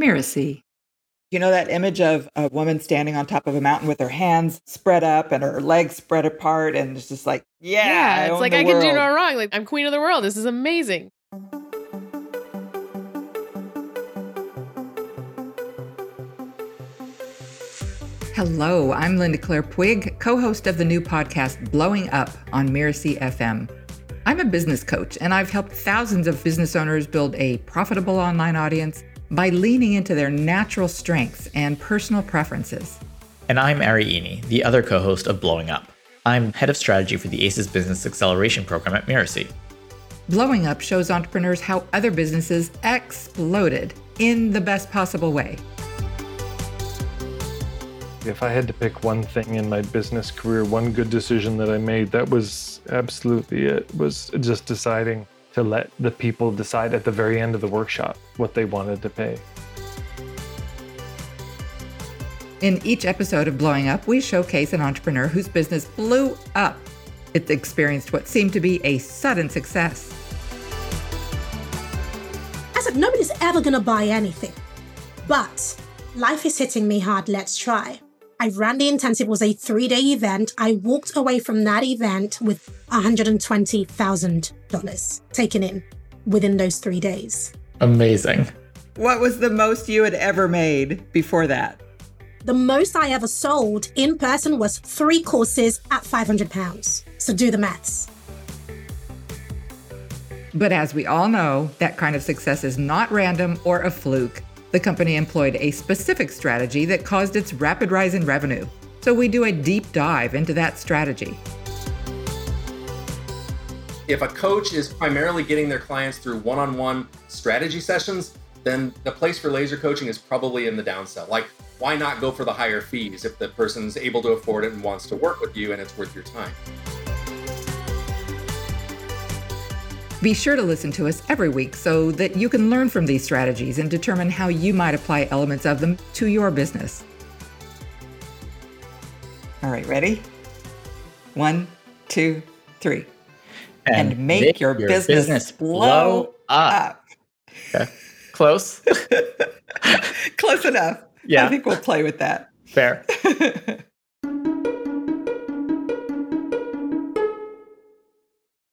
Mirasee. You know that image of a woman standing on top of a mountain with her hands spread up and her legs spread apart, and it's just like, yeah, Yeah, it's own like the I can do no wrong. Like I'm queen of the world. This is amazing. Hello, I'm Linda Claire Puig, co host of the new podcast Blowing Up on Mirasee FM. I'm a business coach, and I've helped thousands of business owners build a profitable online audience by leaning into their natural strengths and personal preferences. And I'm Ari Iny, the other co host of Blowing Up. I'm head of strategy for the ACES Business Acceleration Program at Mirasee. Blowing Up shows entrepreneurs how other businesses exploded in the best possible way. If I had to pick one thing in my business career, one good decision that I made, that was absolutely it. Was just deciding to let the people decide at the very end of the workshop what they wanted to pay. In each episode of Blowing Up, we showcase an entrepreneur whose business blew up. It experienced what seemed to be a sudden success. I said, nobody's ever gonna buy anything. But life is hitting me hard, let's try. I ran the intensive, it was a three day event. I walked away from that event with $120,000 taken in within those three days. Amazing. What was the most you had ever made before that? The most I ever sold in person was three courses at 500 pounds. So do the maths. But as we all know, that kind of success is not random or a fluke. The company employed a specific strategy that caused its rapid rise in revenue. So we do a deep dive into that strategy. If a coach is primarily getting their clients through one on one strategy sessions, then the place for laser coaching is probably in the downsell. Like, why not go for the higher fees if the person's able to afford it and wants to work with you and it's worth your time? Be sure to listen to us every week so that you can learn from these strategies and determine how you might apply elements of them to your business. All right, ready? One, two, three. And make your business blow up. Okay. Close. Close enough. Yeah. I think we'll play with that. Fair.